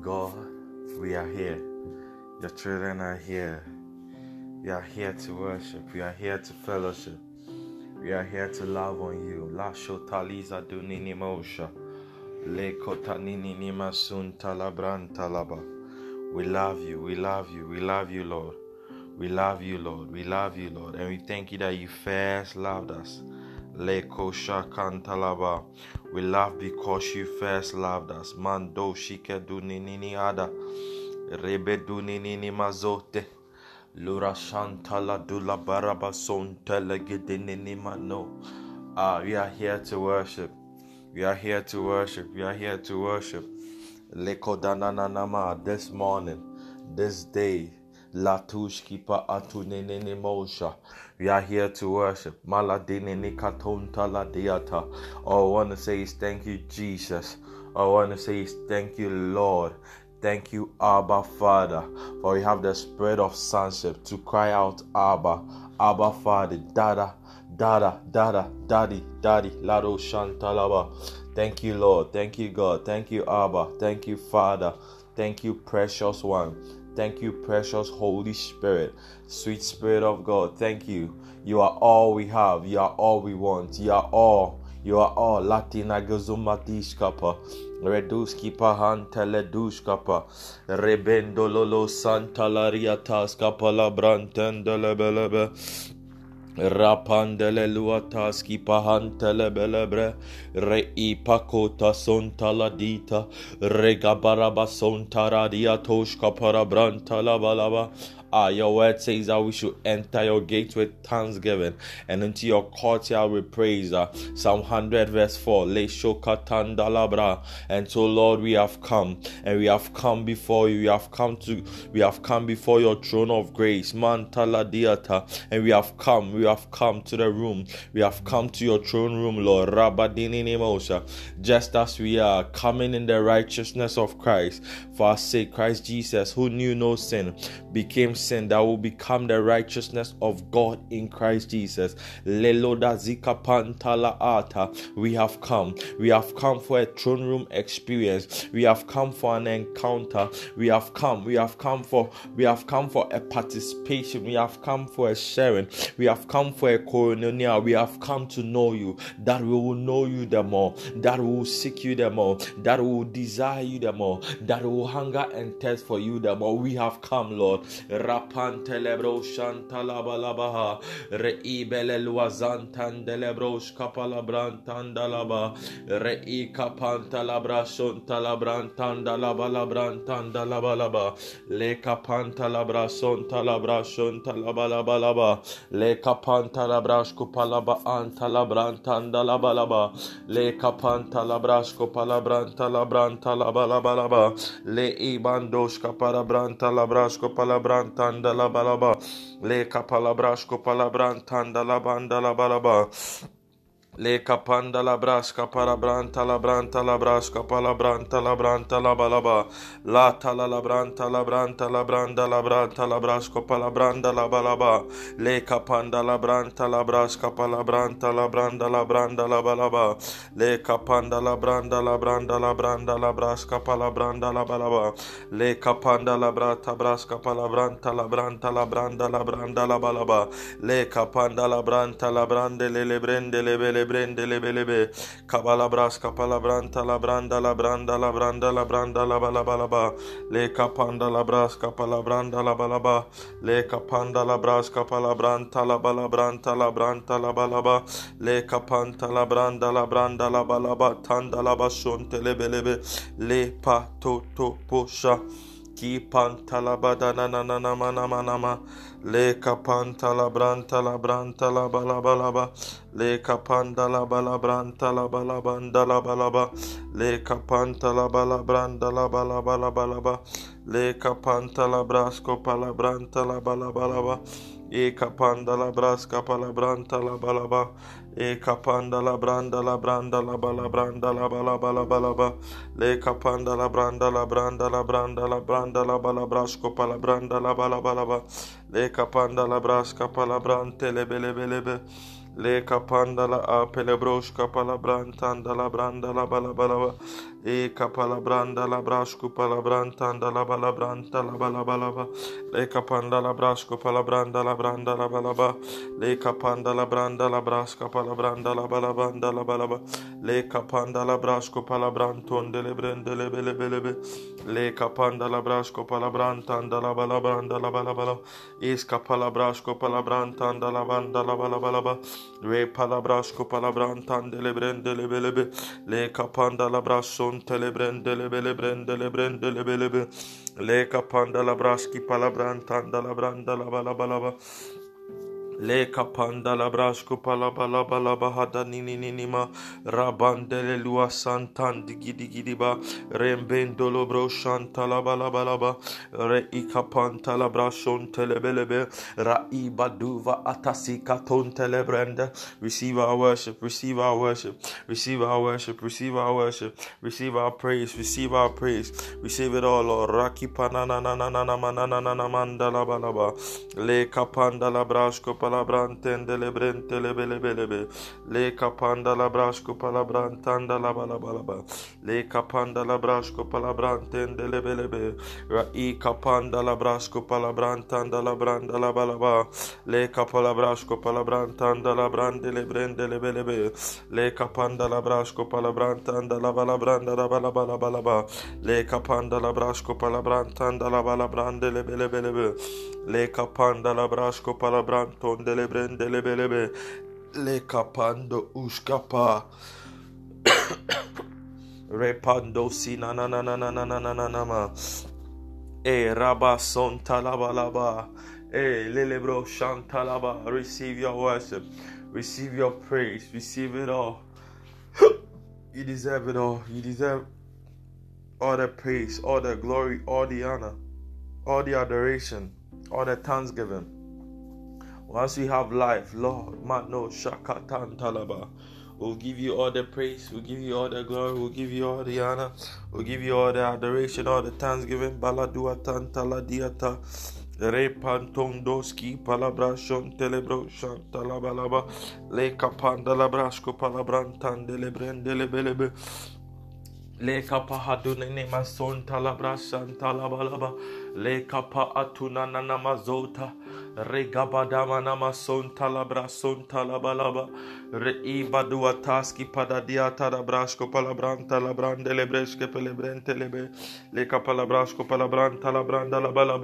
God, we are here. Your children are here. We are here to worship. We are here to fellowship. We are here to love on you. La shotaliza dunini mosha. Le kotanini nima sun talabran talaba. We love you. We love you. We love you, Lord. We love you, Lord. We love you, Lord. And we thank you that you first loved us. Le kosha kantalaba. We love because you first loved us. Mando shike dunini ada. Rebe dunini mazote. Lura shantala dula baraba son telegidinini mano. Ah, we are here to worship. We are here to worship. We are here to worship. Lekodananama this morning, this day. Latushkipa atunenene mosha. We are here to worship. Maladinini katonta la diata. All I want to say is thank you, Jesus. All I want to say is thank you, Lord. Thank you, Abba Father, for we have the spirit of sonship to cry out, Abba, Abba Father, Dada, Dada, Dada, Daddy, Daddy, Lado Shantalaba. Thank you, Lord. Thank you, God. Thank you, Abba. Thank you, Father. Thank you, precious one. Thank you, precious Holy Spirit, sweet Spirit of God. Thank you. You are all we have. You are all we want. You are all. You are all. Latina gazumatishkapa. Reduskipa hanteleduskapa. Rebendololo santalariataskapa labrantendelebelebe. Rapandele luataski pahantele belebre re ipakota sontala dita regabaraba sontara diatoshka parabranta labalaba Ah, your word says that we should enter your gates with thanksgiving and into your courtyard with praise. Uh, Psalm 100, verse 4. And so, Lord, we have come and we have come before you. We have come to we have come before your throne of grace. Mantala diata. And we have come, we have come to the room. We have come to your throne room, Lord. Rabadini. Just as we are coming in the righteousness of Christ. For our Christ Jesus, who knew no sin, became sin that will become the righteousness of God in Christ Jesus. Zika pantala. We have come. We have come for a throne room experience. We have come for an encounter. We have come. We have come for. We have come for a participation. We have come for a sharing. We have come for a koinonia. We have come to know you. That we will know you the more. That we will seek you the more. That we will desire you the more. That we will hunger and thirst for you the more. We have come, Lord. Rapantelebro shantalabalaba reibele luazantandelebro skapalabrantandalaba rei kapantalabra shontalabrantandalabalabrantandalalaba le kapantalabra sontalabra shontalabalaba le kapantalabra skupalabrantalabrantalabalaba le palabrantanda la balaba. Le kapalabrashko palabrantanda la banda la balaba le capanda la brasca parabranta la branta la brasca palabranta la branta la balaba. La tala la branta la branta la branda la branta la brasco palabranda la balaba. Le capanda la branta la brasca palabranta la branda la branda la balaba. Le capanda la branda la branda la branda la brasca palabranda la balaba. Le capanda la brata brasca palabranta la branta la branda la branda la balaba. Le capanda la branta la brande le le brende le bele brende le belebe kabala bras kapala branta la branda la branda la branda la branda la balabalaba le kapanda la bras kapala branda la balaba le kapanda la bras kapala branta la balabranta la branta la balaba le kapanta la branda la branda la balaba tanda la basunte le belebe le pa to to posha ki la badana na na na na na na le kapanta la branta la branta la balabalaba le kapanda la balabranta la balabanda la balaba le kapanta la balabranda la balabalabalaba le kapanta la brasco palabranta la balabalaba e kapanda la brasca palabranta la balaba e kapanda la branda la branda la bala branda la bala bala bala ba le kapanda la branda la branda la branda la branda la bala brasco pala branda la bala bala ba le kapanda la brasca pala brante le bele bele be Le kapandala a pelebroshka palabrantandala brandala balabalaba. E kapalabranda la brashku palabrantanda la balabranta la balabalaba. Le kapanda la brashku palabranda la branda la balaba. Le kapanda la branda la brashka palabranda la balabanda la balaba. Le kapanda la brashku palabranton de le brende le bele belebe. Le kapanda la brashku palabrantanda la balabranda la balabala. Is kapalabrashku palabrantanda la banda la balabalaba. Re palabrashku palabrantande le brende le belebe. Le kapanda la brashon Contele brendele bele brendele brendele bele. Le capanda la braschi palabrantanda la branda la balabalaba. Bala. Le kapanda la brashko pala bala bala bahada nini nini ma. Rabandele lua santan digi digi diba rembendo lo bro shanta la bala bala ba re ikapanta la brashon telebelebe ra ibaduva atasi katon telebrenda receive our worship receive our worship receive our worship receive our worship receive our praise receive our praise. Receive it all Lord. Raki panana na na na na na na na na mandala bala ba le kapanda la brashko palabrantende lebrente lebelebelebe le capanda labrasco palabrantanda la balabalaba le capanda labrasco palabrantende lebelebe rai capanda labrasco palabrantanda labranda la balaba le capalabrasco palabrantanda labrande lebrende lebelebe le capanda labrasco palabrantanda la balabranda la balabalabalaba le capanda labrasco palabrantanda la balabrande lebelebelebe le capanda labrasco palabranto dele brendele belebe le capando uskapa repando sina na na na na na na na na ma e rabason talabalaba e lelebro shantalaba receive your worship receive your praise receive it all you deserve it all you deserve all the praise all the glory all the honor all the adoration all the thanksgiving once we have life, Lord, Mano Shakatan Talaba. We'll give you all the praise, we'll give you all the glory, we'll give you all the honor, we'll give you all the adoration, all the thanksgiving. Baladuatan Taladiata. Repantondoski palabra shon telebro shon talabalaba le kapanda labrasco palabrantan delebrendele belebe le kapa hadunene mason talabra shan talabalaba le kapa atuna nana Regabadamanama son talabra son talabalaba. Reiva duataski padadiata da brasco palabranta labrande lebresche pelebrente lebe. Le capalabrasco palabranta labranda talabala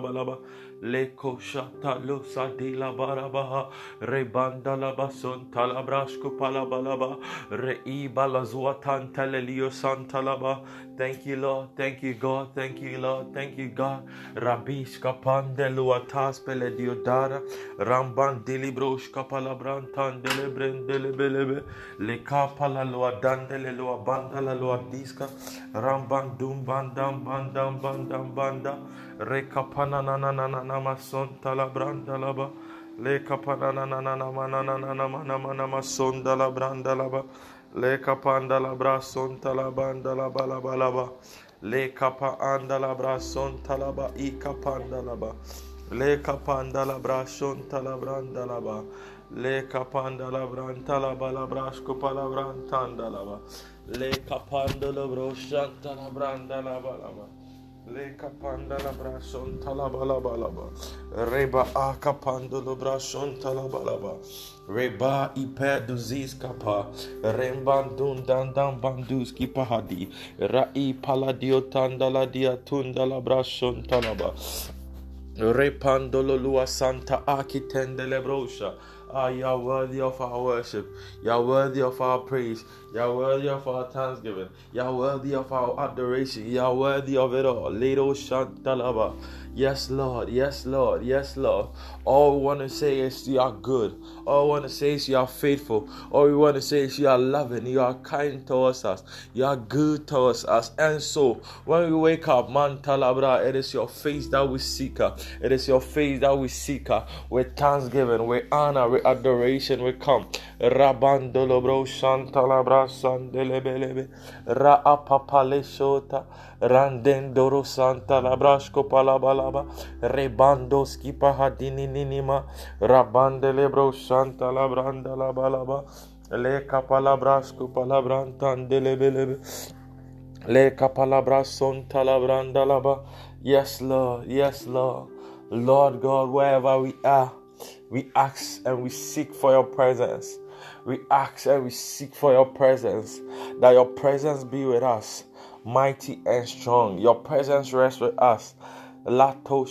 balaba la balaba le koshata lo sadila barabaha. Rebanda la bason talabrasco palabalaba reiba la zuatan telelio santalaba thank you lord. Thank you god. Thank you lord. Thank you god. Rabish kapande luatas pele diodara ramban delibrosh kapalabrantan delebrendele belebe. Le kapala lua dandele lua bandala lua diska. Ramban dum bandam bandam bandam banda rekapana na na na na na mason talabranda laba le kapana na na na na na na na na na na na mason dalabranda laba le kapanda la brason talabanda laba laba laba le kapa anda talaba i kapanda laba le kapanda la brason talabranda laba le kapanda la branta laba la brasco palabrantanda laba le kapanda la broshanta laba laba le kapanda la brason talabalabalaba reba a kapanda la brason talabalaba reba ipe duzis kapa rembandun dandan bandus kipahadi rai paladio tandala dia tundala brason talaba repandolo lua santa akitendele brosha. Ah, you are worthy of our worship. You are worthy of our praise. You are worthy of our thanksgiving. You are worthy of our adoration. You are worthy of it all. Little Shantalaba. Yes, Lord. Yes, Lord. Yes, Lord. All we want to say is you are good. All we want to say is you are faithful. All we want to say is you are loving. You are kind towards us. You are good towards us. And so, when we wake up, man talabra, it is your face that we seek. Uh. It is your face that we seek uh. with thanksgiving, with honor, with adoration. We come. Rabandolo bro shantala brasandelebelebe. Ra apapale shota. Randendoro santa labrashko palabalaba. Rebando skipa hadini ninima. Rabandele bro shanta labranda labalaba. Le kapalabrasco palabrantandelebelebe. Le kapalabrason talabrandalaba. Yes, Lord. Yes, Lord. Lord God, wherever we are, we ask and we seek for your presence. We ask and we seek for your presence, that your presence be with us, mighty and strong. Your presence rests with us. Lato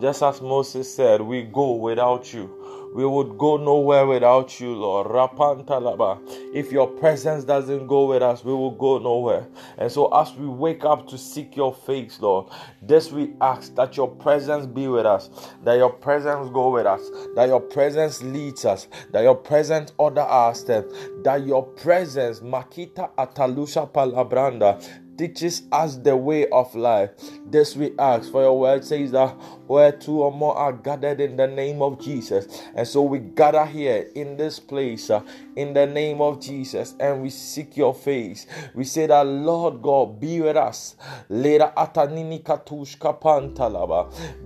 Just as Moses said, we go without you. We would go nowhere without you, Lord. Rapantalaba. If your presence doesn't go with us, we will go nowhere. And so, as we wake up to seek your face, Lord, this we ask that your presence be with us, that your presence go with us, that your presence leads us, that your presence order our steps, that your presence, Makita Atalusha Palabranda, teaches us the way of life. This we ask, for your word says that where two or more are gathered in the name of Jesus. And so we gather here in this place uh, in the name of Jesus and we seek your face. We say that, Lord God, be with us.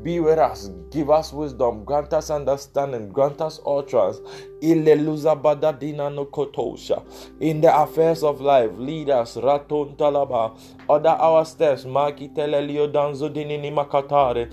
Be with us. Give us wisdom. Grant us understanding. Grant us utterance. In the affairs of life, lead us. Raton talaba. Order our steps. Maki telelio danzo dinini makatare.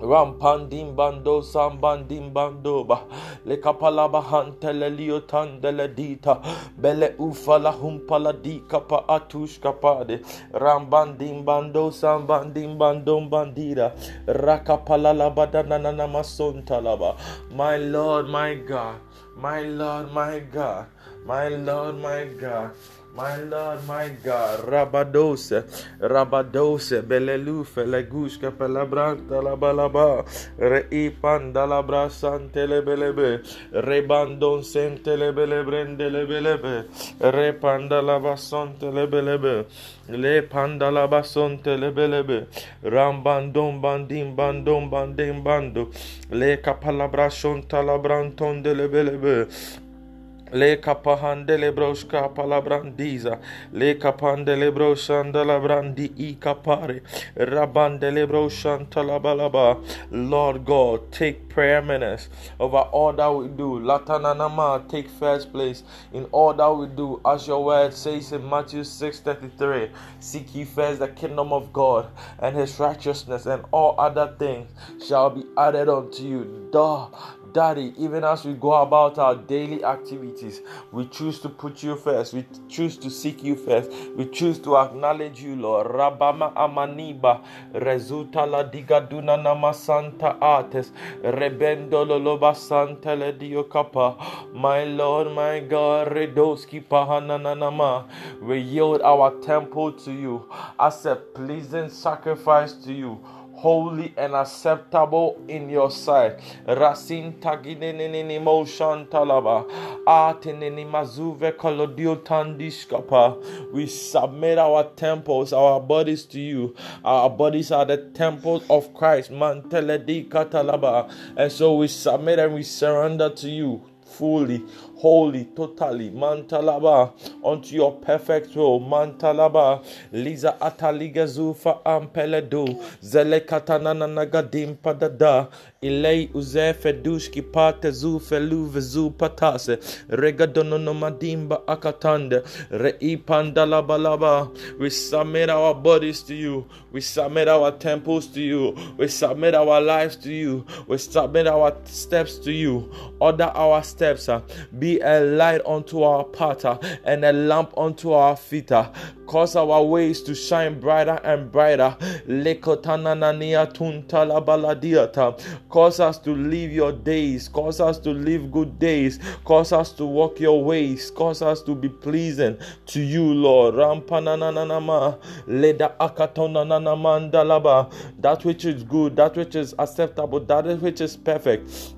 Rampandim bando sambandim bando ba le kapala bahantele liotandele dita bele ufala humpala di kapa atush kapade rambandim bando sambandim bando bandira rakapala labada nanana masonta laba my lord my god my lord my god my lord my god my Lord, my God, Rabadose, Rabadose, Belelu, Felegushka, Pelabranta, la balaba, Reipan, Dalabra, Santelebelebe, Rebandon, Sentelebelebrendeleblebe, Repandalabasontelebelebe, Le Pandalabasontelebelebe, Rambandon, Bandim, Bandom, Bandim, Bando, Le Capalabration, Talabranton, Delebelebe, Le capahande broska palabrandiza, le capande brosanda labrandi i capare, rabande lebrosanta labalaba. Lord God, take preeminence over all that we do. Latananama, take first place in all that we do. As your word says in Matthew 6:33, seek ye first the kingdom of God and his righteousness, and all other things shall be added unto you. Duh. Daddy, even as we go about our daily activities, we choose to put you first. We choose to seek you first. We choose to acknowledge you, Lord. Rabama amaniba resulta la digaduna namasanta artes rebendo loba santa le dio. My Lord, my God, redoski pahananama. We yield our temple to you as a pleasing sacrifice to you holy and acceptable in your sight. Rasin taginini motion talaba. Atinini mazuve kolodio tandishkapa. We submit our temples, our bodies to you. Our bodies are the temples of Christ. Manteledi katalaba. And so we submit and we surrender to you fully, wholly, totally, mantalaba, unto your perfect will, mantalaba, liza ataliga zufa ampeledu, zele katanana nagadim padada, ilei uze fedushki pate zu felu vezu patase, regadono madimba akatande, rei pandalabalaba, we submit our bodies to you, we submit our temples to you, we submit our lives to you, we submit our steps to you, order our steps steps, uh, be a light unto our path and a lamp unto our feet. Cause our ways to shine brighter and brighter. Cause us to live your days. Cause us to live good days. Cause us to walk your ways. Cause us to be pleasing to you, Lord. That which is good, that which is acceptable, that which is perfect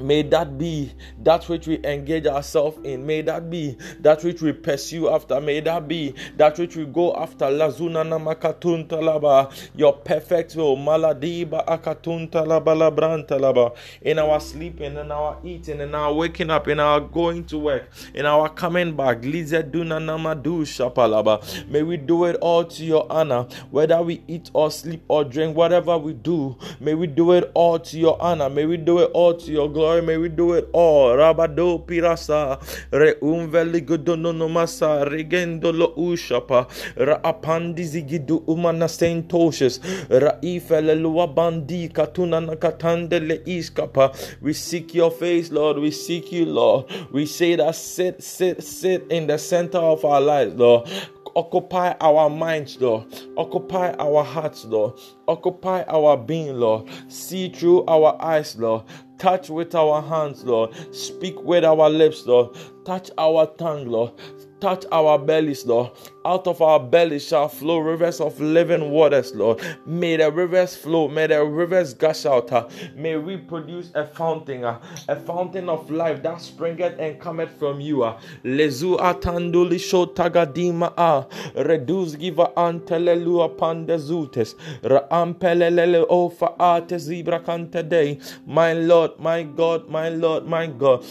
May that be that which we engage ourselves in. May that be that which we pursue after. May that be that which we go after. Lazuna namakatun talaba. Your perfect will. Maladiba akatun talaba labran talaba. In our sleeping, in our eating, in our waking up, in our going to work, in our coming back. Lizeduna namadu shapalaba. May we do it all to your honor. Whether we eat or sleep or drink, whatever we do, may we do it all to your honor. May we do it all to your glory glory, may we do it all. Rabado pirasa, re umveli gudono masa, regendo lo ushapa, ra apandi zigidu umana sentoshes, ra ifele luabandi katuna nakatande le iskapa. We seek your face, Lord. We seek you, Lord. We say that sit, sit, sit in the center of our lives, Lord. Occupy our minds, Lord. Occupy our hearts, Lord. Occupy our being, Lord. See through our eyes, Lord. Touch with our hands, Lord. Speak with our lips, Lord. Touch our tongue, Lord. Touch our bellies, Lord. Out of our bellies shall flow rivers of living waters, Lord. May the rivers flow. May the rivers gush out. Uh, may we produce a fountain, uh, a fountain of life that springeth and cometh from you. Uh. Lezu atanduli shotagadima a reduz giva antelelu upon the zutes. Raampelelele ofa ate zibra day. My Lord, my God, my Lord, my God.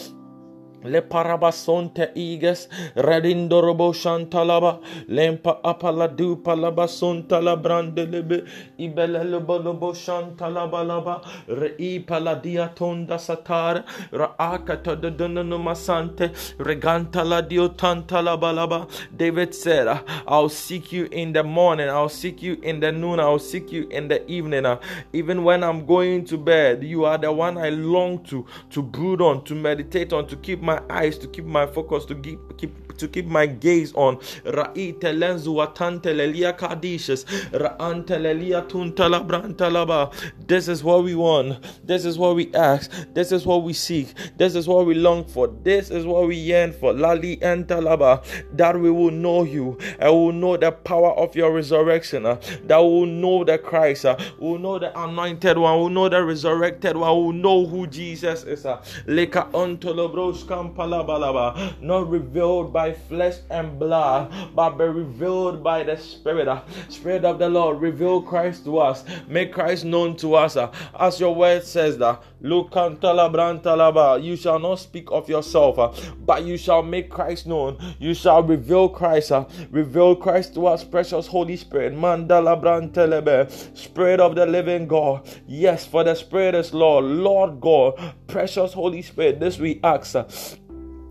Le parabasonte iges redindorobo shantalaba lempa apala la brandelebe ibele bonobo shantalaba laba re satar ra akata de masante reganta la dio tanta la balaba David said I'll seek you in the morning I'll seek you in the noon I'll seek you in the evening. Uh, even when I'm going to bed you are the one I long to to brood on to meditate on to keep my eyes, to keep my focus, to keep keep to keep my gaze on Ra'ite lenzu watante lelia kadishes Ra'ante lelia tuntala brantalaba. This is what we want. This is what we ask. This is what we seek. This is what we long for. This is what we yearn for. Lali entalaba. That we will know you and we will know the power of your resurrection. That we will know the Christ. We will know the anointed one. We will know the resurrected one. We will know who Jesus is. Leka ontolobros kampalabalaba. Not revealed by flesh and blood, but be revealed by the Spirit. Spirit of the Lord, reveal Christ to us. Make Christ known to us. As your word says that, you shall not speak of yourself, but you shall make Christ known. You shall reveal Christ. Reveal Christ to us, precious Holy Spirit. Spirit of the living God. Yes, for the Spirit is Lord. Lord God. Precious Holy Spirit. This we ask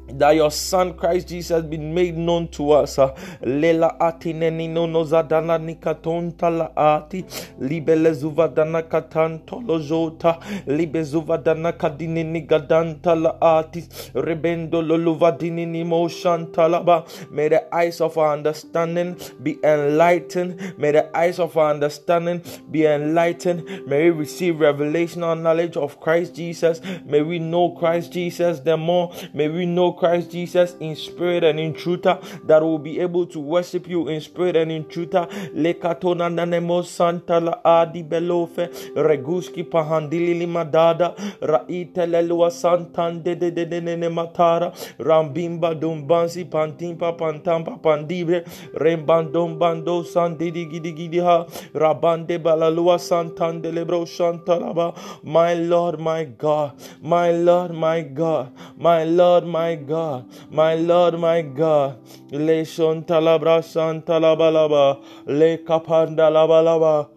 that your son Christ Jesus has been made known to us. Uh, Lela ati nenino no zadana nikaton tala ati libele zuvadana katan tolojota libe zuvadana kadini nigadan tala ati rebendo loluvadini nimo shantalaba. May the eyes of our understanding be enlightened. May the eyes of our understanding be enlightened. May we receive revelational knowledge of Christ Jesus. May we know Christ Jesus the more. May we know Christ Jesus in spirit and in truth, that will be able to worship you in spirit and in truth. Lekatona nanemo santa la adi belofe reguski pahandili madada raite lelua santan de de de de ne matara rambimba dumbansi pantimpa pantampa pandibre rembandom bando sandidi gidi gidi ha rabande balalua santan de lebro shantalaba my Lord my God my Lord my God my Lord my God, my Lord, my God. Le son talabra san talabalaba, le kapanda labalaba.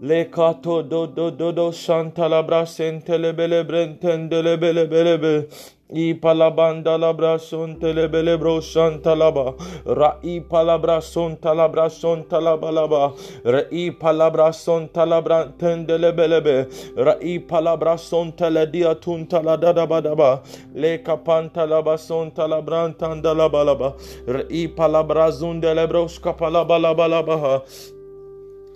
Le kato do do do do santalabra sentelebele brentendelebele belebe. I palabanda labra son telebele bro shantalaba. Ra i palabra son talabra son talabalaba. Ra i palabra son talabra tendelebelebe. Ra i palabra son teledia tun taladada badaba. Le kapanta laba son talabran tandalabalaba. Ra i palabra zundelebros kapalabalaba.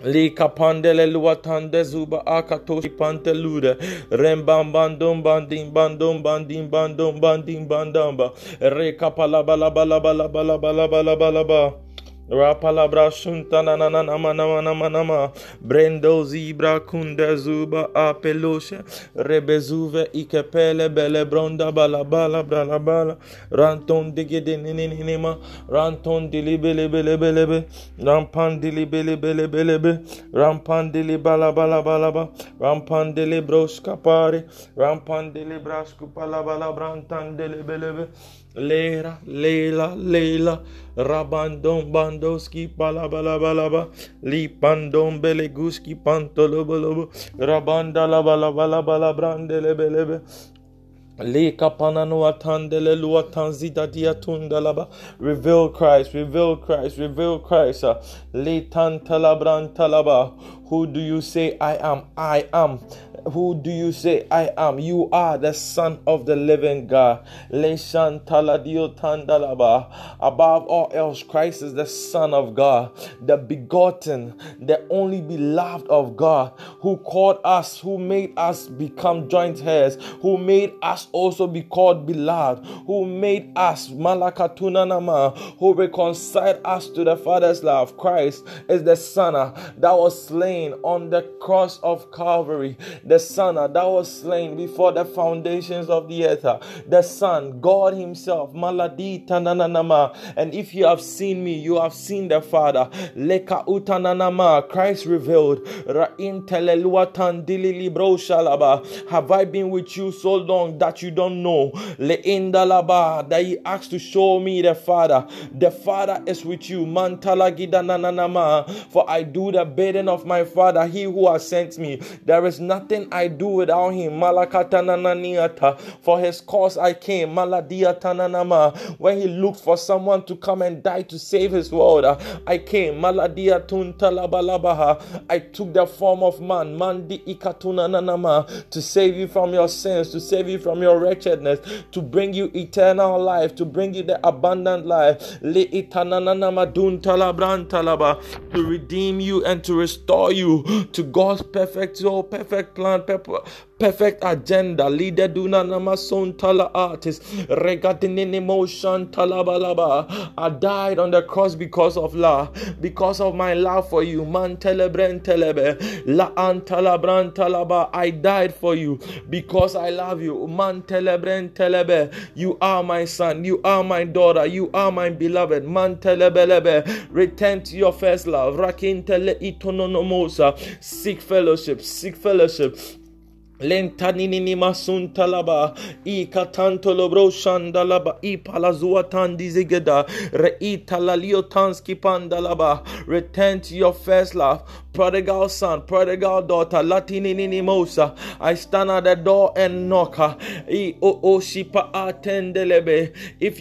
Lika pandele luatande zuba akatoshi pantelude rembam bandum bandim bandum bandim bandum bandim bandamba reka palabala bala bala bala bala bala bala bala Rapalabra shuntana nana nama nama nama nama Brendo zibra kunde zuba apelushe. Rebezuve ike pele bele bronda bala bala bala bala. Ranton digidi nininima Ranton dili bele bele bele be Rampan dili bele bele bele be Rampan dili bala bala bala ba Rampan dili broskapari Rampan dili brasku pala bala brantan dili bele be Lera, Leila, Leila, Rabandon Bandoski, Palabalabalaba, Li Pandon Beleguski, Pantolobolobo, Rabanda Labalabala Brandelebelebe, Le kapanano atandele luatanzi dadia tundalaba. Reveal Christ, reveal Christ, reveal Christ. Ah. Le Tantala Brantalaba, Who do you say I am? I am. Who do you say I am? You are the Son of the living God. Above all else, Christ is the Son of God, the begotten, the only beloved of God, who called us, who made us become joint heirs, who made us also be called beloved, who made us Malakatunanama, who reconciled us to the Father's love. Christ is the Son uh, that was slain on the cross of Calvary the Son uh, that was slain before the foundations of the earth, uh, the Son, God Himself, Maladi Tananama. And if you have seen me, you have seen the Father. Leka Utananama, Christ revealed. Have I been with you so long that you don't know? Leindalaba, that He asked to show me the Father. The Father is with you. Mantala Gidananama. For I do the bidding of my Father, He who has sent me. There is nothing I do without him. Malakatanananiata. For his cause I came. Maladiatananama. When he looked for someone to come and die to save his world, uh, I came. Maladiatuntalabaha. I took the form of man. Mandi ikatunananama. To save you from your sins, to save you from your wretchedness, to bring you eternal life, to bring you the abundant life. To redeem you and to restore you to God's perfect soul, perfect plan höll perfect agenda. Leader Duna Namason Tala artist. Regatin emotion Talabalaba. I died on the cross because of love, because of my love for you. Man telebren telebe. La antalabran talaba. I died for you because I love you. Man telebren telebe. You are my son. You are my daughter. You are my beloved. Man telebelebe. Return to your first love. Rakin tele itononomosa. Seek fellowship. Seek fellowship lentaninini masuntalaba i katantolobro shandalaba i palazuatan dizigeda reitalaliotans Return to your first love prodigal son prodigal daughter latinini mosa I stand at the door and knock if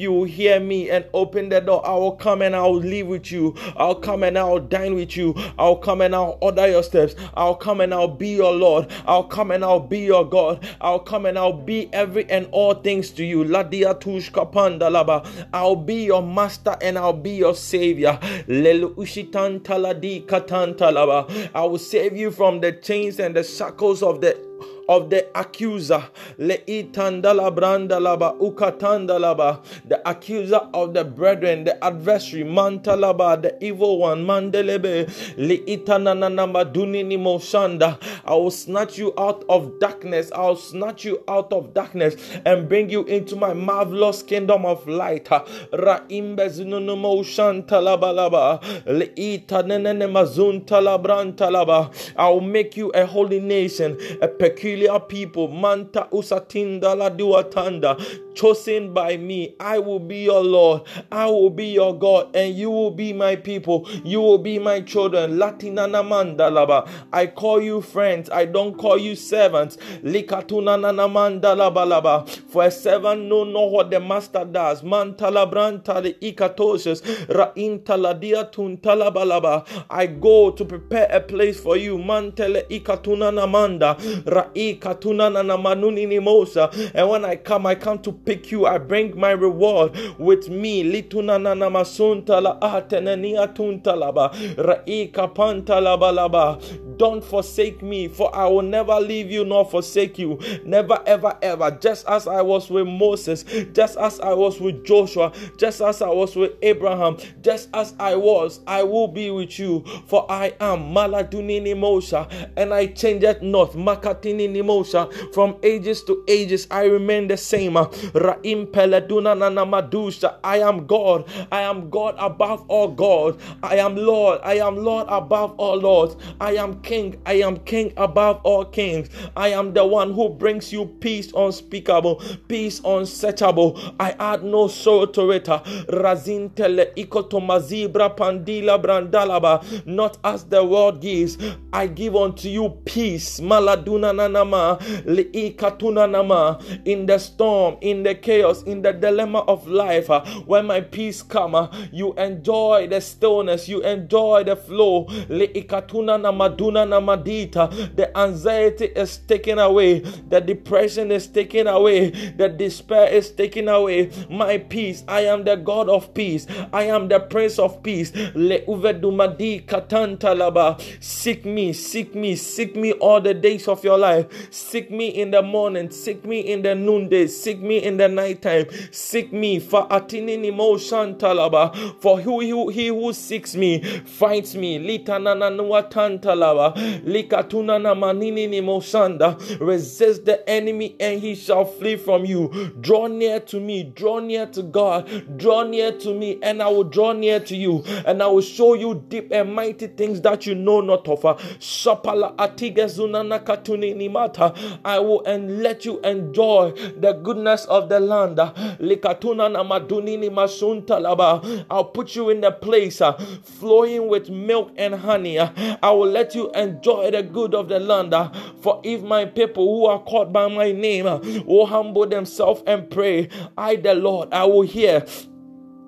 you hear me and open the door I will come and I will live with you I'll come and I will dine with you I'll come and I'll order your steps I'll come and I'll be your Lord I'll come and I'll be your God. I'll come and I'll be every and all things to you. Ladia tushka. I'll be your master and I'll be your savior. Lelu taladi katantalaba. I will save you from the chains and the shackles of the of the accuser. Leitandalabrandalaba ukatandalaba. The accuser of the brethren, the adversary, mantalaba, the evil one, mandelebe. Le Leitanananamba dunini moshanda. I will snatch you out of darkness. I'll snatch you out of darkness and bring you into my marvelous kingdom of light. Ra Raimbezinunumo shantalabalaba. Leitanenene I will make you a holy nation, a peculiar people, Manta Usatinda la Duatanda, chosen by me. I will be your Lord, I will be your God, and you will be my people. You will be my children. Latinana Mandalaba. I call you friends, I don't call you servants. Likatunana Mandalabalaba. For a servant know not what the master does. Mantalabranta the ikatoses. Raintaladia tuntalabalaba. I go to prepare a place for you. Mantele ikatunana manda. Ra'i and when I come, I come to pick you. I bring my reward with me. don't forsake me, for I will never leave you nor forsake you. Never, ever, ever. Just as I was with Moses, just as I was with Joshua, just as I was with Abraham, just as I was, I will be with you. For I am Maladunini Mosha, and I change it not. Makatini Nimosha. From ages to ages, I remain the same. I am God. I am God above all God. I am Lord. I am Lord above all lords. I am King. I am King above all kings. I am the one who brings you peace unspeakable, peace unsearchable. I add no sorrow to it. Ikotomazibra pandila brandalaba. Not as the world gives, I give unto you peace. Maladuna nanama, liikatuna nama. In the storm, in the chaos, in the dilemma of life, uh, when my peace come, uh, you enjoy the stillness, you enjoy the flow. The anxiety is taken away, the depression is taken away, the despair is taken away. My peace, I am the God of peace, I am the Prince of Peace. Seek me, seek me, seek me all the days of your life. Seek me in the morning, seek me in the noonday, seek me in the nighttime. Seek me for atinini talaba. For who he, who seeks me finds me. Litanananua tantalaba. Likatuna namanini mosanda. Resist the enemy and he shall flee from you. Draw near to me, draw near to God, draw near to me, and I will draw near to you, and I will show you deep and mighty things that you know not of. Shapala atigezunana katuni nimata. I will and let you enjoy the goodness of the land. I'll put you in the place uh, flowing with milk and honey. I will let you enjoy the good of the land. For if my people who are called by my name will humble themselves and pray, I, the Lord, I will hear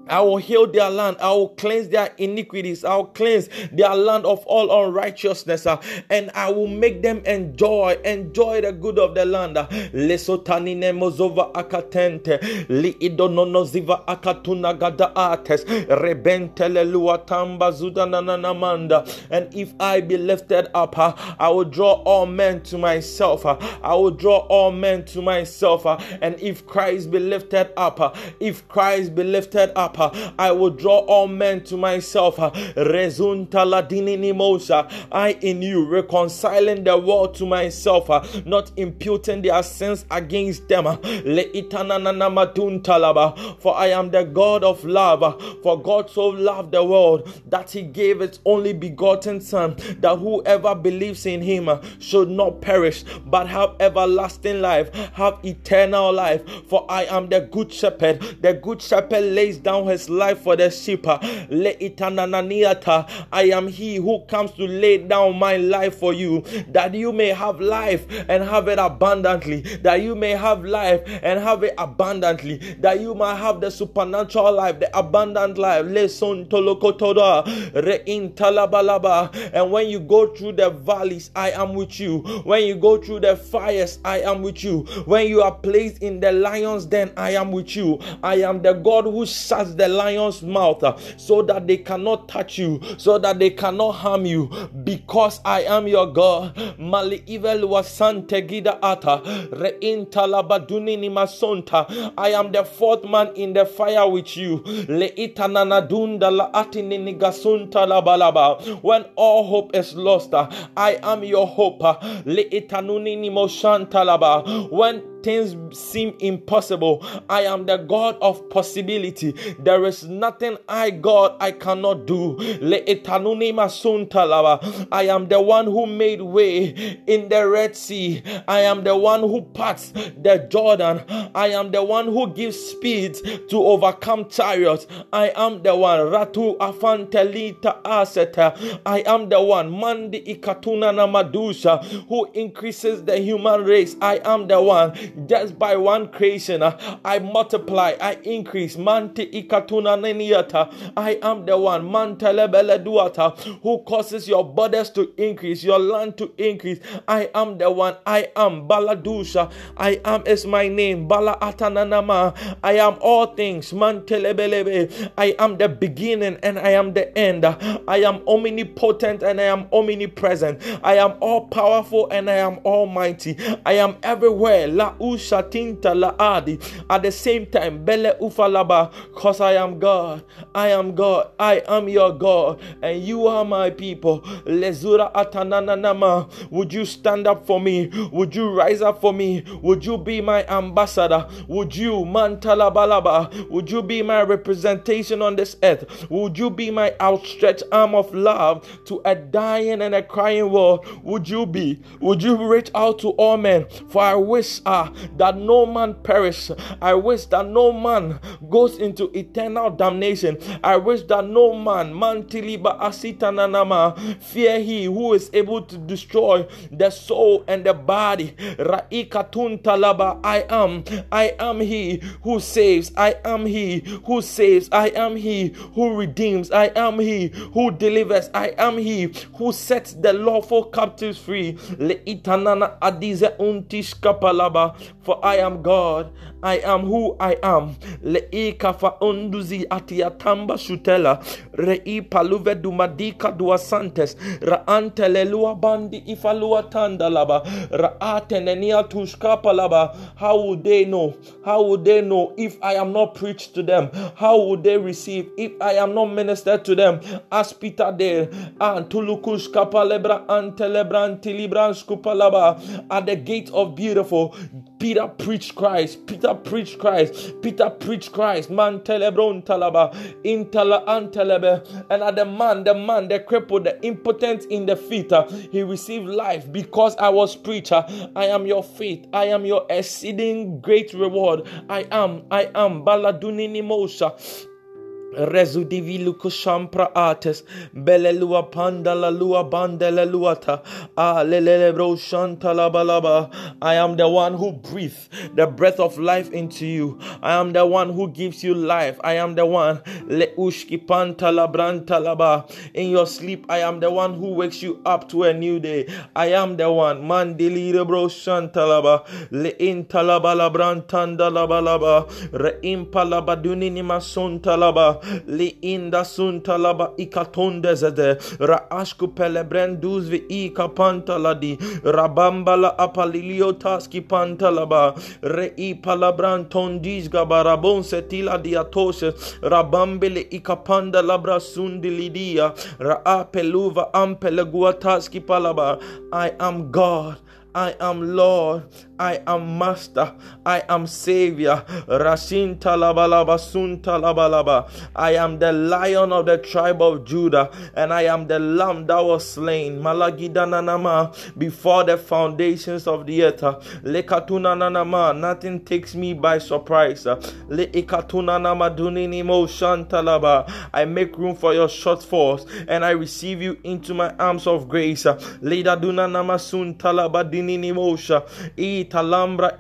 I will heal their land. I will cleanse their iniquities. I will cleanse their land of all unrighteousness. Uh, and I will make them enjoy, enjoy the good of the land. Lesotani nemozova akatente. Li idononoziva akatuna gada ates. Rebentele luatamba zudananamanda. And if I be lifted up, uh, I will draw all men to myself. Uh, I will draw all men to myself. And if Christ be lifted up, if Christ be lifted up, I will draw all men to myself. Rezunta I in you, reconciling the world to myself, not imputing their sins against them. For I am the God of love. For God so loved the world that he gave his only begotten Son, that whoever believes in him should not perish but have everlasting life, have eternal life. For I am the good shepherd. The good shepherd lays down his life for the sheep. Ah. I am he who comes to lay down my life for you, that you may have life and have it abundantly, that you may have life and have it abundantly, that you might have the supernatural life, the abundant life. And when you go through the valleys, I am with you. When you go through the fires, I am with you. When you are placed in the lion's den, I am with you. I am the God who shuts the lion's mouth uh, so that they cannot touch you, so that they cannot harm you, because I am your God. Mali evil wasante gida ata reintalabaduni ni masonta. I am the fourth man in the fire with you. Le itananadunda la atini nigasunta la balaba. When all hope is lost, uh, I am your hope. Le itanuni ni moshanta laba. When things seem impossible. I am the God of possibility. There is nothing I, God, I cannot do. I am the one who made way in the Red Sea. I am the one who parts the Jordan. I am the one who gives speed to overcome chariots. I am the one. Ratu afantelita aseta. I am the one. Mandi ikatuna namadusha who increases the human race. I am the one just by one creation. I multiply, I increase. Mante ikatuna neniata. I am the one, mantelebele duata, who causes your borders to increase, your land to increase. I am the one, I am Baladusha. I am is my name, Bala Atananama. I am all things, mantelebelebe. I am the beginning and I am the end. I am omnipotent and I am omnipresent. I am all powerful and I am almighty. I am everywhere. La ushatinta. At the same time, bele ufalaba. Cause I am God. I am God. I am your God. And you are my people. Lezura atananama. Would you stand up for me? Would you rise up for me? Would you be my ambassador? Would you mantalabalaba? Would you be my representation on this earth? Would you be my outstretched arm of love to a dying and a crying world? Would you be? Would you reach out to all men? For I wish uh, that no man perish. I wish that no man goes into eternal damnation. I wish that no man, mantiliba asitananama, fear he who is able to destroy the soul and the body. Raikatun talaba. I am, I am he who saves. I am he who saves. I am he who redeems. I am he who delivers. I am he who sets the lawful captives free. Le itanana adize untish kapalaba. For I am God. I am who I am. Le ikafa unduzi atiatamba shutela. Rei paluve dumadika duasantes. Raante lelua bandi ifalua tandalaba. Raate nenia tushkapalaba. How would they know? How would they know if I am not preached to them? How would they receive if I am not ministered to them? As Peter did. Antulukush kapalebra antelebran tilibran skupalaba. At the gate of beautiful. Peter preached Christ. Peter preached Christ. Peter preached Christ. Man telebron talaba. Intala antelebe. And at the man, the man, the crippled, the impotent in the feet, uh, he received life because I was preacher. I am your faith. I am your exceeding great reward. I am. I am. Baladunini Mosha. Rezudivilu kushampra ates belelua pandala lua bandele luata ah lelele bro shantala balaba I am the one who breathes the breath of life into you. I am the one who gives you life. I am the one. Le ushki pantala brantalaba in your sleep I am the one who wakes you up to a new day. I am the one. Mandili bro shantalaba le intalaba la brantandala balaba re impalaba dunini masontalaba li inda suntalaba ikatonde zede. Raashku pelebrenduz vi ika pantaladi rabambala apalilio taski pantalaba re i palabran tondizga barabon setila diatoshe rabambele ikapanda labra sundilidia raa peluva ampele guataski palaba I am God I am Lord. I am Master. I am Savior. Rashin talabalaba sun talabalaba. I am the lion of the tribe of Judah, and I am the lamb that was slain. Malagidananama before the foundations of the earth. Lekatunanama. Nothing takes me by surprise. Le ikatunanama dunini shantalaba. I make room for your shortfalls, and I receive you into my arms of grace. Leda dunanama sun talaba Mosha, I talambra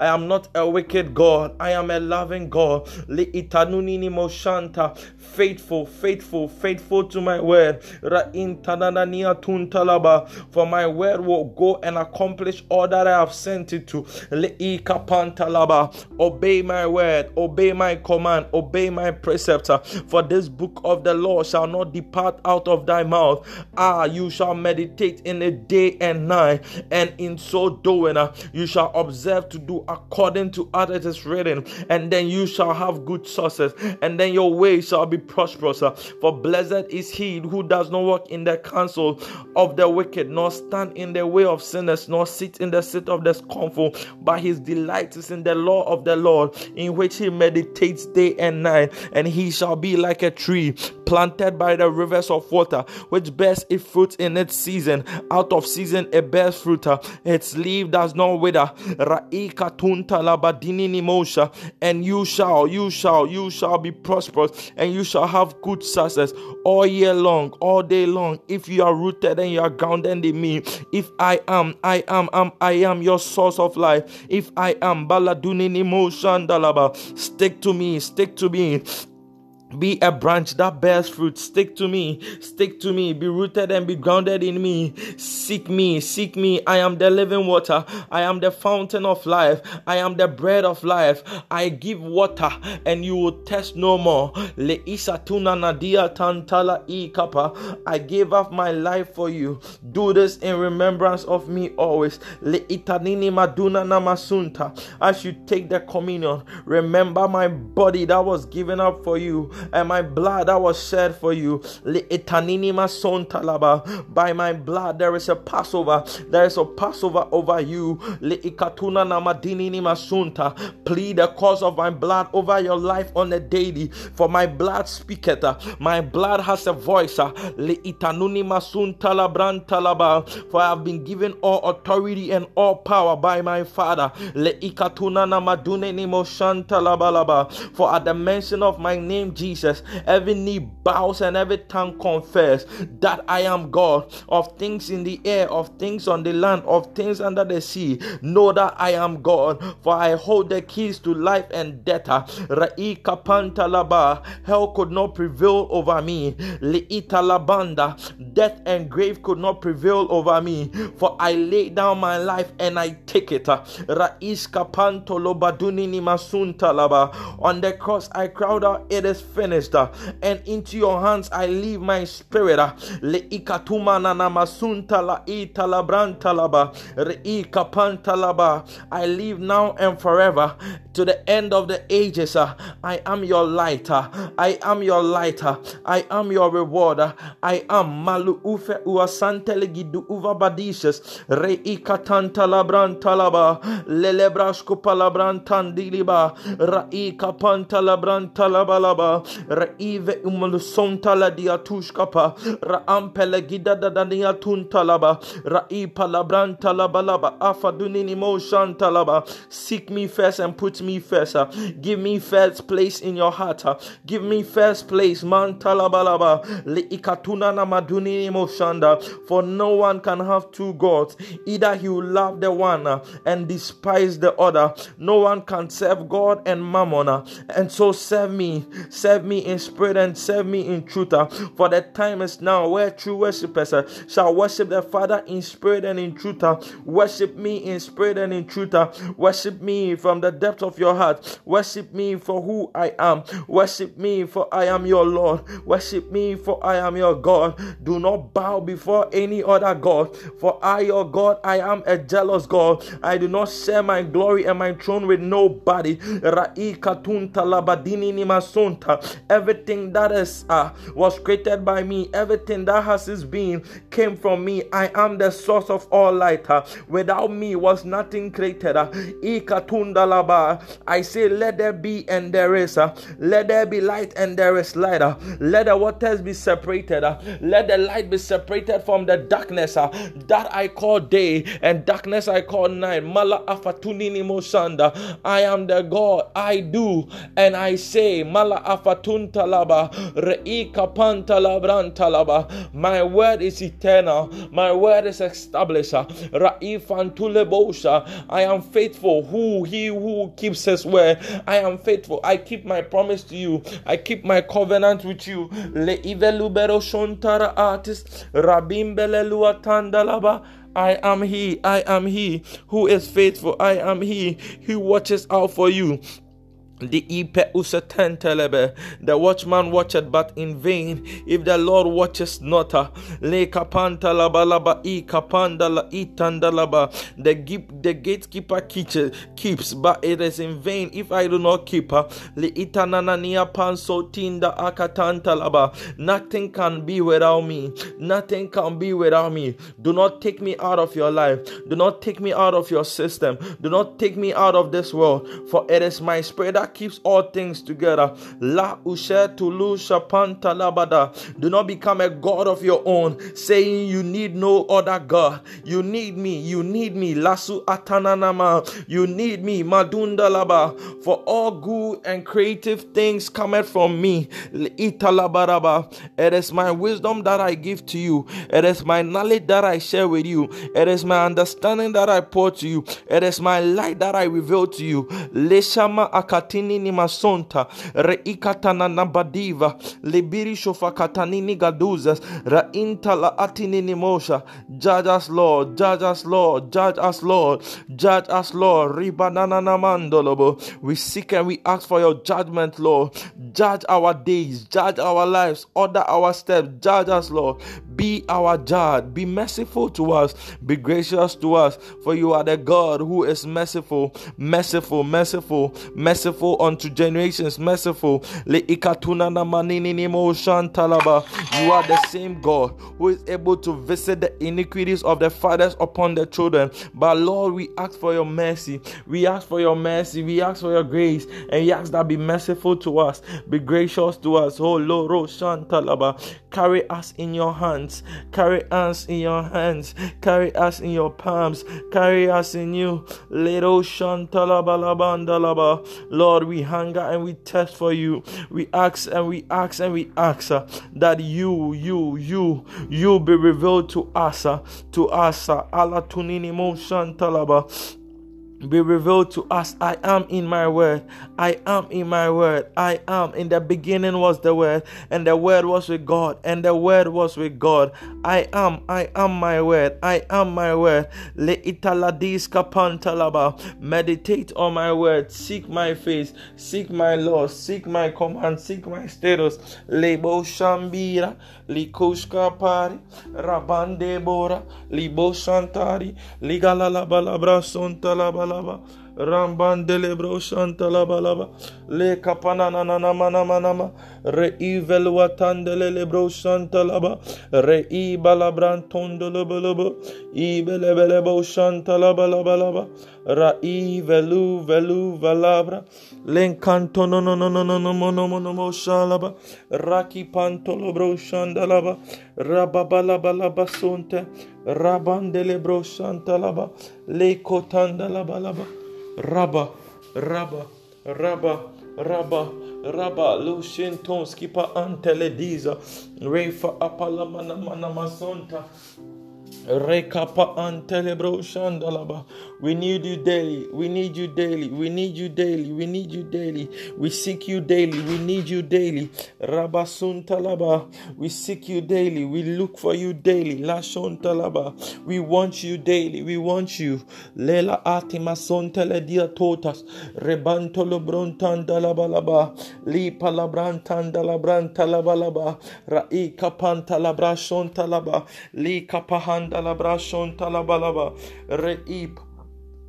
I am not a wicked God. I am a loving God. Li itanunini moshanta. Faithful, faithful, faithful to my word. Ra intanania tuntalaba. For my word will go and accomplish all that I have sent it to. Li ikapantalaba. Obey my word. Obey my command. Obey my preceptor. For this book of the law shall not depart out of thy mouth. Ah, you shall meditate in a day day and night, and in so doing, uh, you shall observe to do according to as it is written, and then you shall have good success, and then your way shall be prosperous. Uh, for blessed is he who does not walk in the counsel of the wicked, nor stand in the way of sinners, nor sit in the seat of the scornful, but his delight is in the law of the Lord, in which he meditates day and night, and he shall be like a tree planted by the rivers of water, which bears its fruit in its season. Out of season it bears fruit. Its leaf does not wither. Ra'ika tunta labadini mosha, and you shall, you shall, you shall be prosperous, and you shall have good success all year long, all day long. If you are rooted and you are grounded in me, if I am, I am, am I am your source of life. If I am baladunini motion dalaba, stick to me, stick to me. Be a branch that bears fruit. Stick to me. Stick to me. Be rooted and be grounded in me. Seek me. Seek me. I am the living water. I am the fountain of life. I am the bread of life. I give water and you will test no more. Le isatuna nadia tantala i gave up my life for you. Do this in remembrance of me always. Le itanini. As you take the communion, remember my body that was given up for you and my blood that was shed for you. By my blood, there is a Passover. There is a Passover over you. Plead the cause of my blood over your life on a daily. For my blood speaketh. My blood has a voice. For I have been given all authority and all power by my Father. For at the mention of my name, Jesus. Jesus, every knee bows and every tongue confess that I am God of things in the air, of things on the land, of things under the sea. Know that I am God, for I hold the keys to life and death. Hell could not prevail over me. Li'italabanda, Death and grave could not prevail over me, for I lay down my life and I take it. On the cross, I cried out, It is finished finished. Uh, and into your hands I leave my spirit. Uh, Le ikatuma na namasunta la italabranta laba. Re ikapanta laba. I live now and forever to the end of the ages. Uh, I am your light. I am your light. I am your rewarder. I am malu ufe uasantele gidu uva badishes. Re ikatanta labranta laba. Lelebrasko palabrantandiliba. Ra ikapanta laba reive umlusonta la diatushkapa raampele gida dadania tuntalaba rai palabranta laba afadunini moshanta laba seek me first and put me first ah. give me first place in your heart ah. give me first place man talabalaba le ikatuna na madunini moshanda for no one can have two gods. Either he will love the one ah, and despise the other. No one can serve God and mammon and so serve me. Serve me in spirit and serve me in truth. Uh, for the time is now where true worshippers uh, shall worship the Father in spirit and in truth. Uh, worship me in spirit and in truth. Worship me from the depth of your heart. Worship me for who I am. Worship me for I am your Lord. Worship me for I am your God. Do not bow before any other God. For I, your God, I am a jealous God. I do not share my glory and my throne with nobody. Everything that is uh, was created by me, everything that has its being came from me. I am the source of all light. Uh, without me was nothing created. Uh, I say, let there be and there is. Uh, let there be light and there is light. Let the waters be separated. Let the light be separated from the darkness that I call day and darkness I call night. Mala afatunini mosanda. I am the God. I do and I say, Mala afatun reika. My word is eternal. My word is established. Raifantulebosha. I am faithful. Who he who keeps his word. I am faithful. I keep my promise to you. I keep my covenant with you. Le ivelubero shontara artist. Rabimbelelua tandalaba. I am he, I am he who is faithful. I am he who watches out for you. The watchman watcheth but in vain. If the Lord watches not. The the gatekeeper keeps, but it is in vain if I do not keep. Uh. Nothing can be without me. Nothing can be without me. Do not take me out of your life. Do not take me out of your system. Do not take me out of this world. For it is my spirit that keeps all things together. La ushe tulu shapanta. Do not become a God of your own, saying you need no other God. You need me. You need me. Lasu atananama. You need me. Madunda laba. For all good and creative things cometh from me. Italabaraba. It is my wisdom that I give to you. It is my knowledge that I share with you. It is my understanding that I pour to you. It is my light that I reveal to you. Leshama ni masonta. Reikatana nabadiva. Libiri shofakatanini gaduzas. Rainta la atini ni mosha. Judge us, Lord. Judge us, Lord. Judge us, Lord. Judge us, Lord. Ribanana namandolobo. We seek and we ask for your judgment, Lord. Judge our days. Judge our lives. Order our steps. Judge us, Lord. Be our judge. Be merciful to us. Be gracious to us. For you are the God who is merciful, merciful, merciful, merciful unto generations, merciful. You are the same God who is able to visit the iniquities of the fathers upon the children. But Lord, we ask for your mercy. We ask for your mercy. We ask for your grace. And we ask that be merciful to us. Be gracious to us. Oh Lord, oh, Shantalaba. Carry us in your hands. Carry us in your hands. Carry us in your palms. Carry us in you. Little Shantalabalabandalaba. Lord, we hunger and we test for you. We ask and we ask and we ask uh, that you, you, you, you be revealed to us, uh, to us. Uh, Allah tunini mo Shantalaba be revealed to us. I am in my word. I am in my word. I am. In the beginning was the word, and the word was with God, and the word was with God. I am. I am my word. I am my word. Le italadis kapantalaba. Meditate on my word. Seek my face. Seek my law. Seek my command. Seek my status. Lebo shambira. Likushka Pari, Rabande Bora, Libo Shantari, Ligalalabalabra Sontalabalaba, Rambandelebro Rambande Le Capanananamanamanama, Reivelwatandelebro Shantalaba, Reibalabrantondelebelebo, Ibelebelebo Shantalabalabalaba, Raiveluvelu Valabra, l'encanto no no no no no no no no no shalaba raki pantolo bro shanda laba rababa laba sonte rabandele bro shanta laba le kotanda laba laba raba raba raba raba raba lushinton skipa antele diza refa apala mana mana masonta Rekapa antelebro shandalaba. We need you daily. We need you daily. We need you daily. We need you daily. We seek you daily. We need you daily. Rabasuntalaba. We seek you daily. We look for you daily. Lashontalaba. We want you daily. We want you. Lela atima sontele dia totas. Rebantolo brontandalabalaba. Li palabrantandalabrantalabalaba. Rai kapantalabra shontalaba. Li kapahan talabalaba reip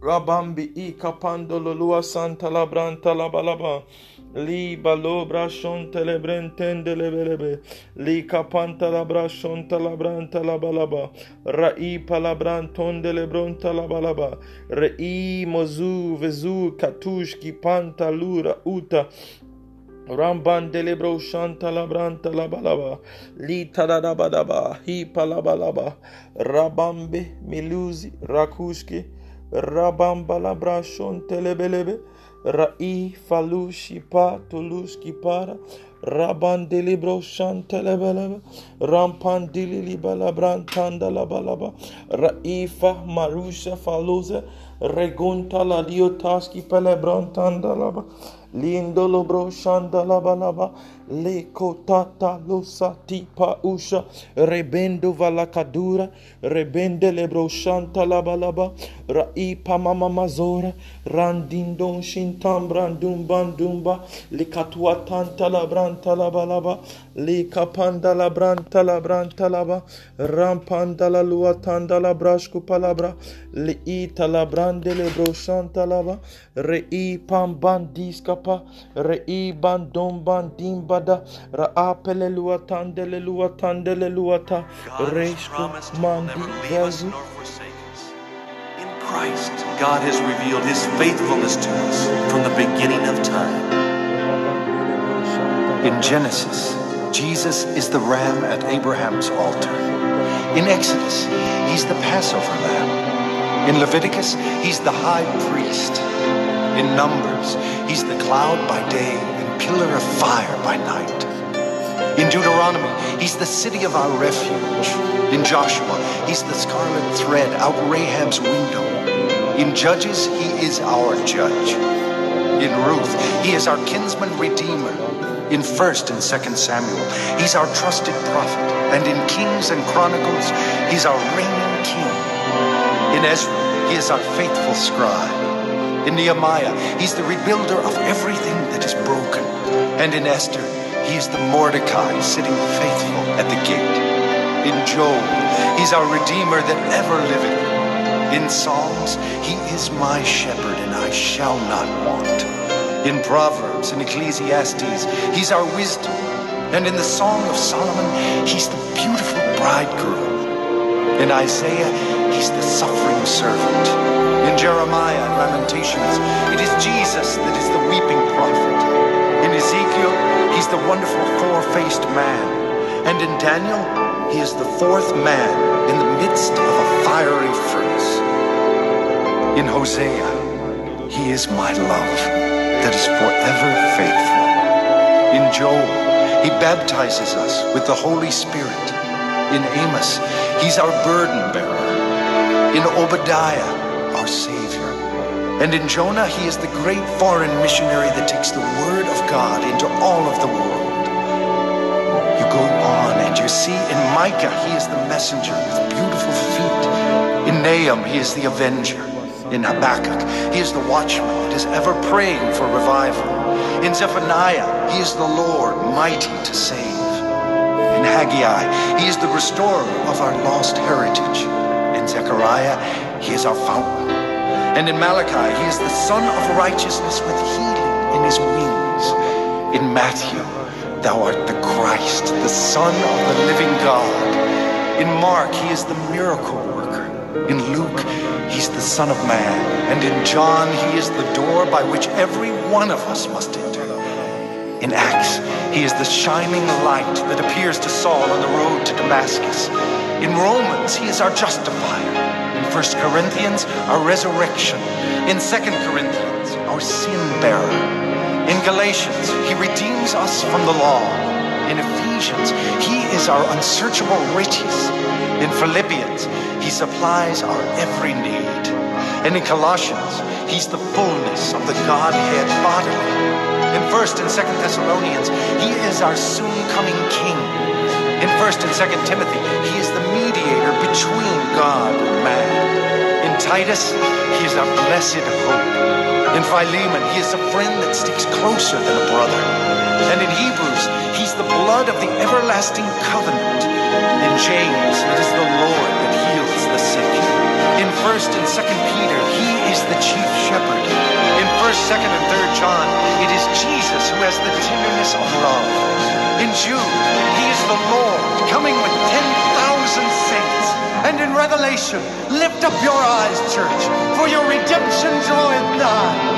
rabambi i kapando lolua santa labran talabalaba li balobra shon telebrenten delebelebe li kapanta labra shon talabran talabalaba rai palabran ton delebron talabalaba rei mozu vezu katush ki panta lura uta Ramban delebro shanta labranta labalaba. Lita dadabadaba. Hi palabalaba. Rabambe miluzi rakushki. Rabambala brashon telebelebe. Ra'i falu shipa tulus kipara. Rabandili broshan telebelebe. Rampandili libalabran tandalabalaba. Ra'i fah marusha faluze. Regunta la dio taski pelebran tandalaba. Lindolo broshan dalabalaba lekotata lusa tipa usha rebendo valakadura rebende lebroshanta labalaba raipa mama mazora randindon shintam brandum bandumba. Likatua tanta labranta labalaba lika pandala brantala brantalaba rampandala luatandala brashku palabra le itala brandele broshantalaba re i pambandiskapa re i bandom bandimbada ra apele luatandele luatandele luata reshku mandi gazi in Christ, God has revealed his faithfulness to us from the beginning of time. In Genesis, Jesus is the ram at Abraham's altar. In Exodus, he's the Passover lamb. In Leviticus, he's the high priest. In Numbers, he's the cloud by day and pillar of fire by night. In Deuteronomy, he's the city of our refuge. In Joshua, he's the scarlet thread out Rahab's window. In Judges, he is our judge. In Ruth, he is our kinsman redeemer. In 1st and 2nd Samuel, he's our trusted prophet. And in Kings and Chronicles, he's our reigning king. In Ezra, he is our faithful scribe. In Nehemiah, he's the rebuilder of everything that is broken. And in Esther, he is the Mordecai sitting faithful at the gate. In Job, he's our redeemer that ever liveth. In Psalms, he is my shepherd and I shall not want. In Proverbs and Ecclesiastes, he's our wisdom. And in the Song of Solomon, he's the beautiful bridegroom. In Isaiah, he's the suffering servant. In Jeremiah and Lamentations, it is Jesus that is the weeping prophet. In Ezekiel, he's the wonderful four-faced man. And in Daniel, he is the fourth man in the midst of a fiery furnace. In Hosea, he is my love that is forever faithful. In Joel, he baptizes us with the Holy Spirit. In Amos, he's our burden bearer. In Obadiah, our Savior. And in Jonah, he is the great foreign missionary that takes the word of God into all of the world. You go on and you see in Micah, he is the messenger with beautiful feet. In Nahum, he is the avenger. In Habakkuk, he is the watchman that is ever praying for revival. In Zephaniah, he is the Lord, mighty to save. In Haggai, he is the restorer of our lost heritage. In Zechariah, he is our fountain. And in Malachi, he is the Son of righteousness with healing in his wings. In Matthew, thou art the Christ, the Son of the living God. In Mark, he is the miracle worker. In Luke, he's the Son of Man. And in John, he is the door by which every one of us must enter. In Acts, he is the shining light that appears to Saul on the road to Damascus. In Romans, he is our justifier. In 1 Corinthians, our resurrection. In 2 Corinthians, our sin bearer. In Galatians, he redeems us from the law. In Ephesians, he is our unsearchable riches. In Philippians, he supplies our every need. And in Colossians, he's the fullness of the Godhead bodily. In 1st and 2nd Thessalonians, he is our soon coming king. In 1st and 2nd Timothy, he is the mediator between God and man. In Titus, he is our blessed hope. In Philemon, he is a friend that sticks closer than a brother. And in Hebrews, the blood of the everlasting covenant. In James, it is the Lord that heals the sick. In 1st and 2nd Peter, he is the chief shepherd. In 1st, 2nd, and 3rd John, it is Jesus who has the tenderness of love. In Jude, he is the Lord coming with 10,000 saints. And in Revelation, lift up your eyes, church, for your redemption draweth nigh.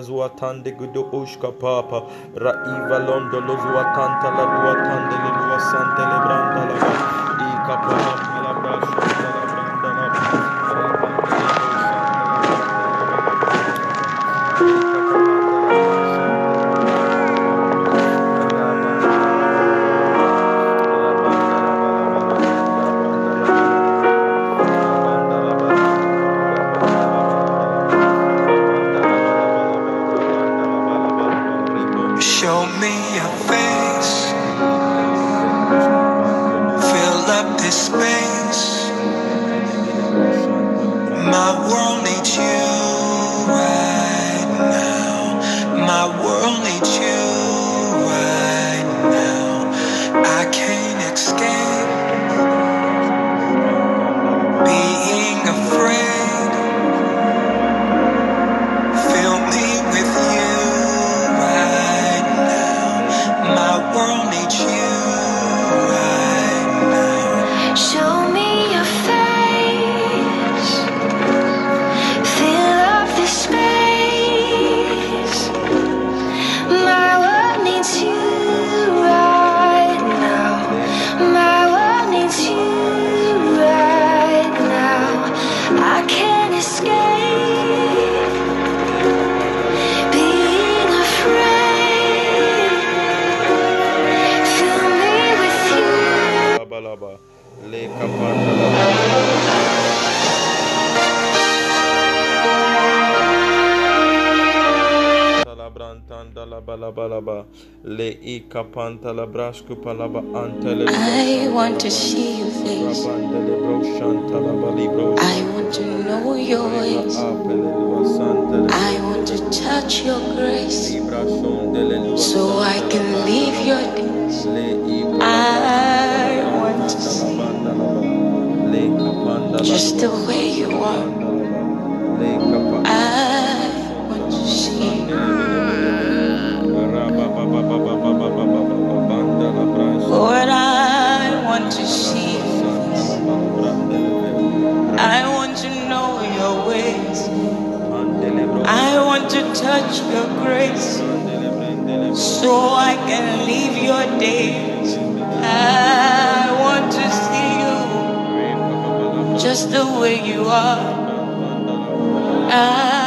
Lua panda zua tande gudu ushka papa. Ra iva londo lo zua tanta la dua tande le lua sante le branda la i Show me your face. Fill up this space. My world le la brasku palaba antele I want to see your face. rabandele bro shanta la balibro I want to know your ways. apele lua santele I want to touch your grace libra shondele lua so I can live your days. i want to see banda la ba, le kapanda la just the way you are. Touch your grace so I can live your days. I want to see you just the way you are. I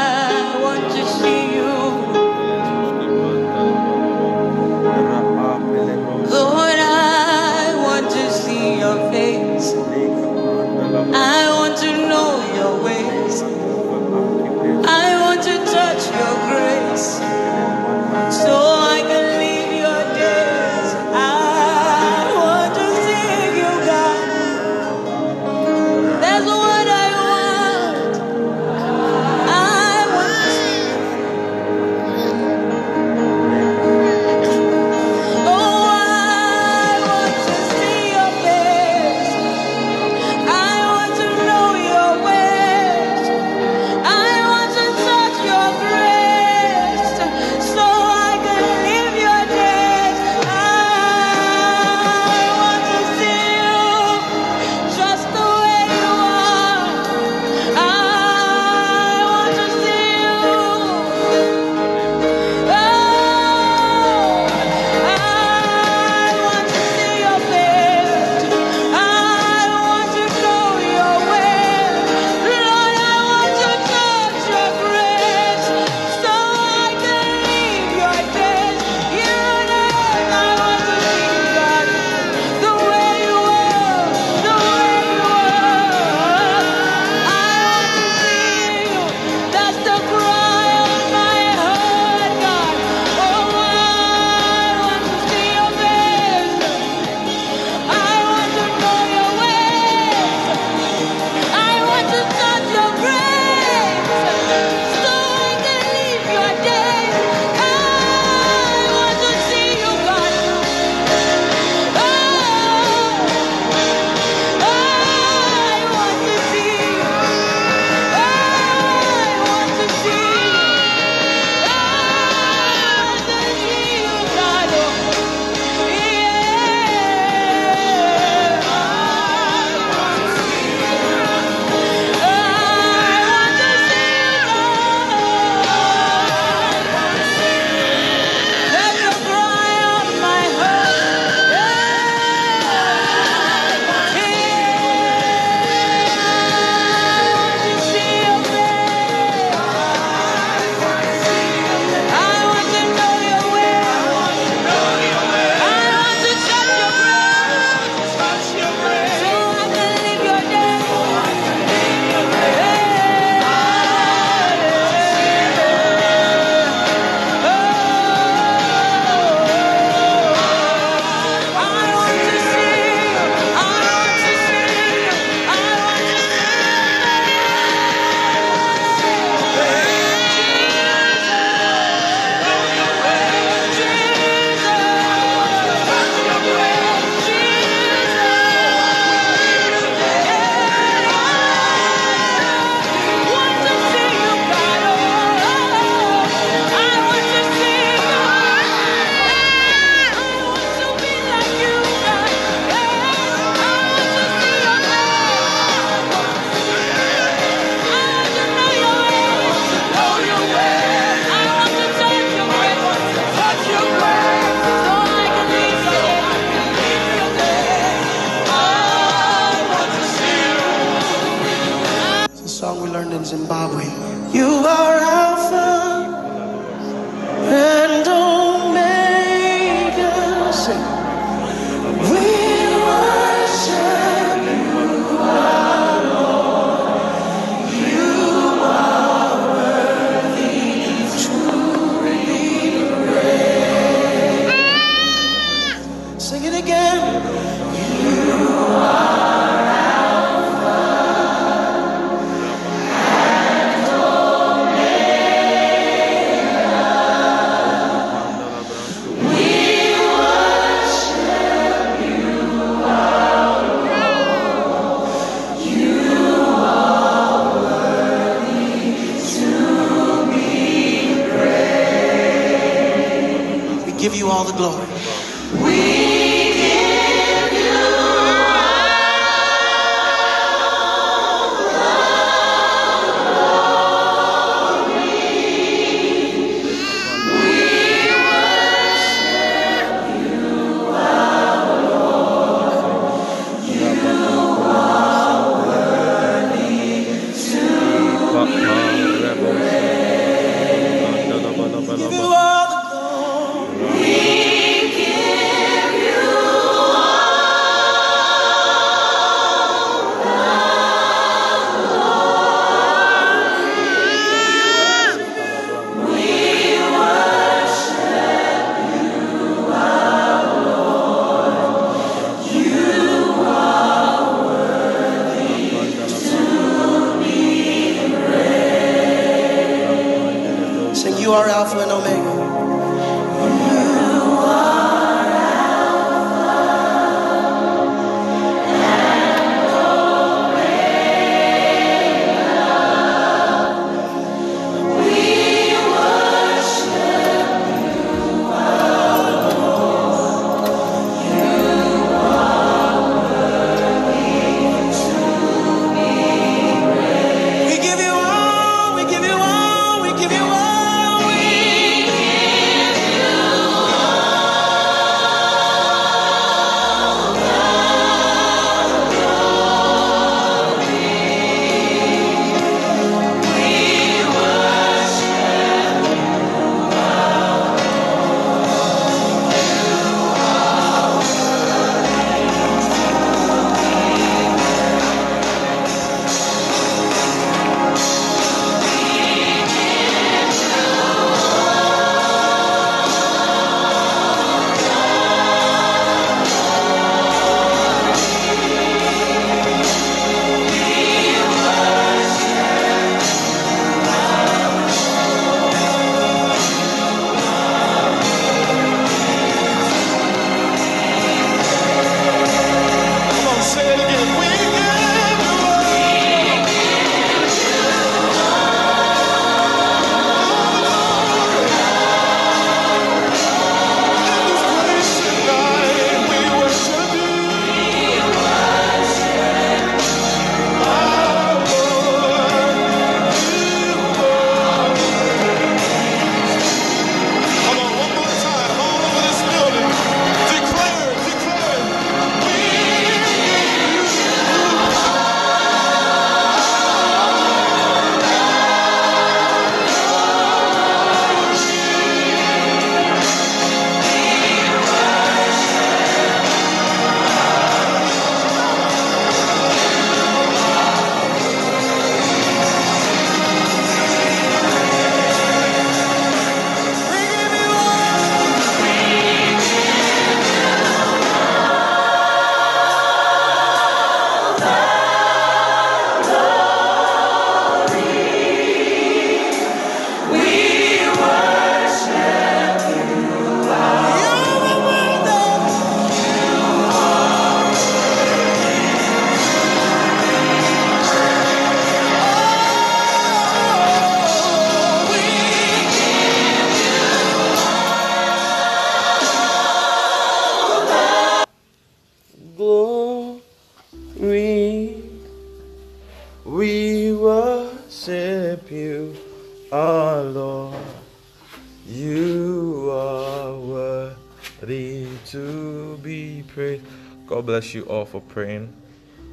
bless you all for praying.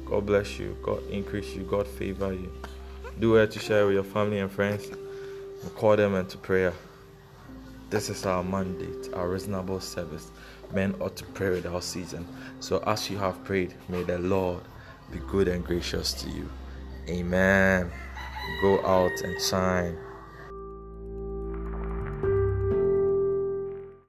God bless you. God increase you. God favor you. Do well to share with your family and friends. And call them into prayer. This is our mandate, our reasonable service. Men ought to pray without season. So as you have prayed, may the Lord be good and gracious to you. Amen. Go out and shine.